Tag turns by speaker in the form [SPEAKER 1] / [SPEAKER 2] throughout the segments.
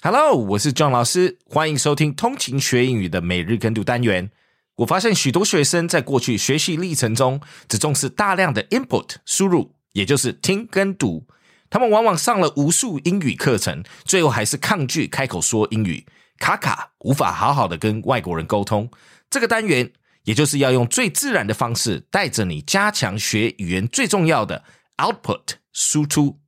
[SPEAKER 1] Hello，我是 John 老师，欢迎收听通勤学英语的每日跟读单元。我发现许多学生在过去学习历程中只重视大量的 input 输入，也就是听跟读。他们往往上了无数英语课程，最后还是抗拒开口说英语，卡卡无法好好的跟外国人沟通。这个单元也就是要用最自然的方式，带着你加强学语言最重要的 output 输出。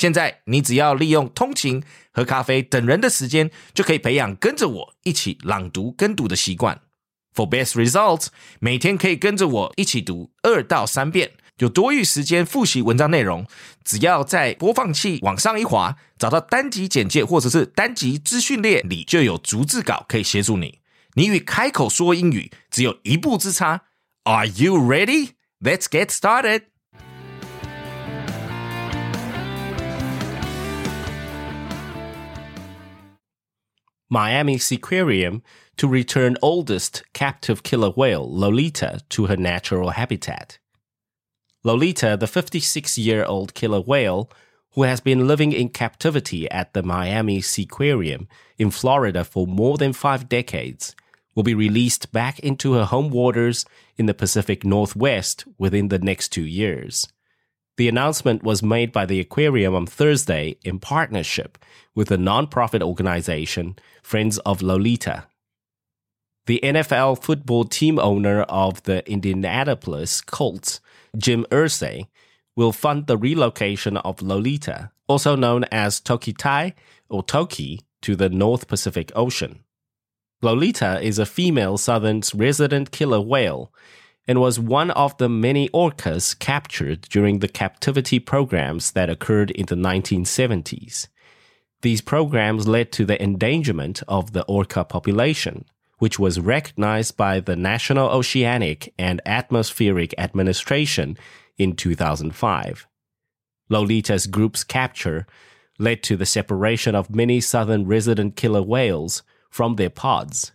[SPEAKER 1] 现在你只要利用通勤、喝咖啡等人的时间，就可以培养跟着我一起朗读跟读的习惯。For best results，每天可以跟着我一起读二到三遍，有多余时间复习文章内容。只要在播放器往上一滑，找到单集简介或者是单集资讯列里，就有逐字稿可以协助你。你与开口说英语只有一步之差。Are you ready? Let's get started. Miami Seaquarium to return oldest captive killer whale, Lolita, to her natural habitat. Lolita, the 56 year old killer whale, who has been living in captivity at the Miami Seaquarium in Florida for more than five decades, will be released back into her home waters in the Pacific Northwest within the next two years. The announcement was made by the aquarium on Thursday in partnership with the nonprofit organization Friends of Lolita. The NFL football team owner of the Indianapolis Colts, Jim Irsay, will fund the relocation of Lolita, also known as Tokitae or Toki, to the North Pacific Ocean. Lolita is a female southern resident killer whale and was one of the many orcas captured during the captivity programs that occurred in the 1970s. These programs led to the endangerment of the orca population, which was recognized by the National Oceanic and Atmospheric Administration in 2005. Lolita's group's capture led to the separation of many southern resident killer whales from their pods.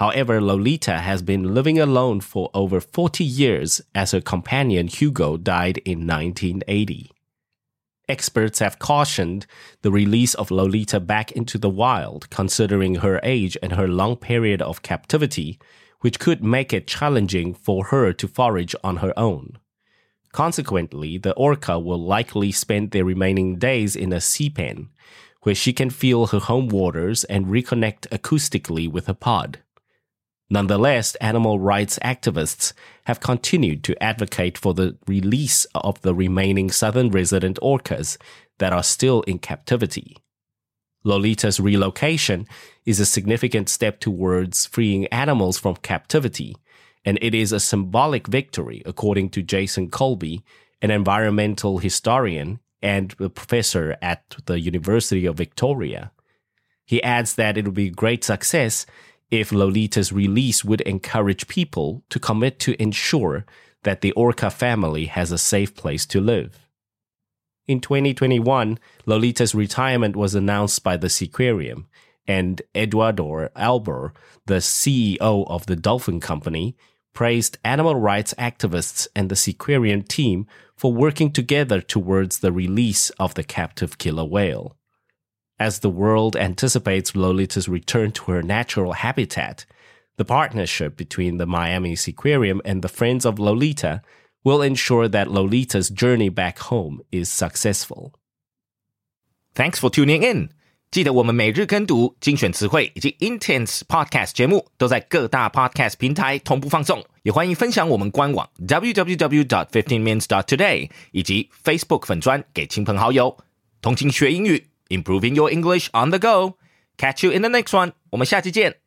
[SPEAKER 1] However, Lolita has been living alone for over 40 years as her companion Hugo died in 1980. Experts have cautioned the release of Lolita back into the wild, considering her age and her long period of captivity, which could make it challenging for her to forage on her own. Consequently, the orca will likely spend their remaining days in a sea pen, where she can feel her home waters and reconnect acoustically with her pod. Nonetheless, animal rights activists have continued to advocate for the release of the remaining southern resident orcas that are still in captivity. Lolita's relocation is a significant step towards freeing animals from captivity, and it is a symbolic victory, according to Jason Colby, an environmental historian and a professor at the University of Victoria. He adds that it would be a great success if Lolita's release would encourage people to commit to ensure that the orca family has a safe place to live. In 2021, Lolita's retirement was announced by the Seaquarium, and Eduardo Albor, the CEO of the Dolphin Company, praised animal rights activists and the Seaquarium team for working together towards the release of the captive killer whale. As the world anticipates Lolita's return to her natural habitat, the partnership between the Miami Seaquarium and the Friends of Lolita will ensure that Lolita's journey back home is successful. Thanks for tuning in. 记得我们每日跟读、精选词汇以及 Intense Podcast 节目都在各大 Podcast 平台同步放送，也欢迎分享我们官网 www.15minutes.today 以及 Facebook 粉专给亲朋好友。通勤学英语 ，improving your English on the go. Catch you in the next one. 我们下期见。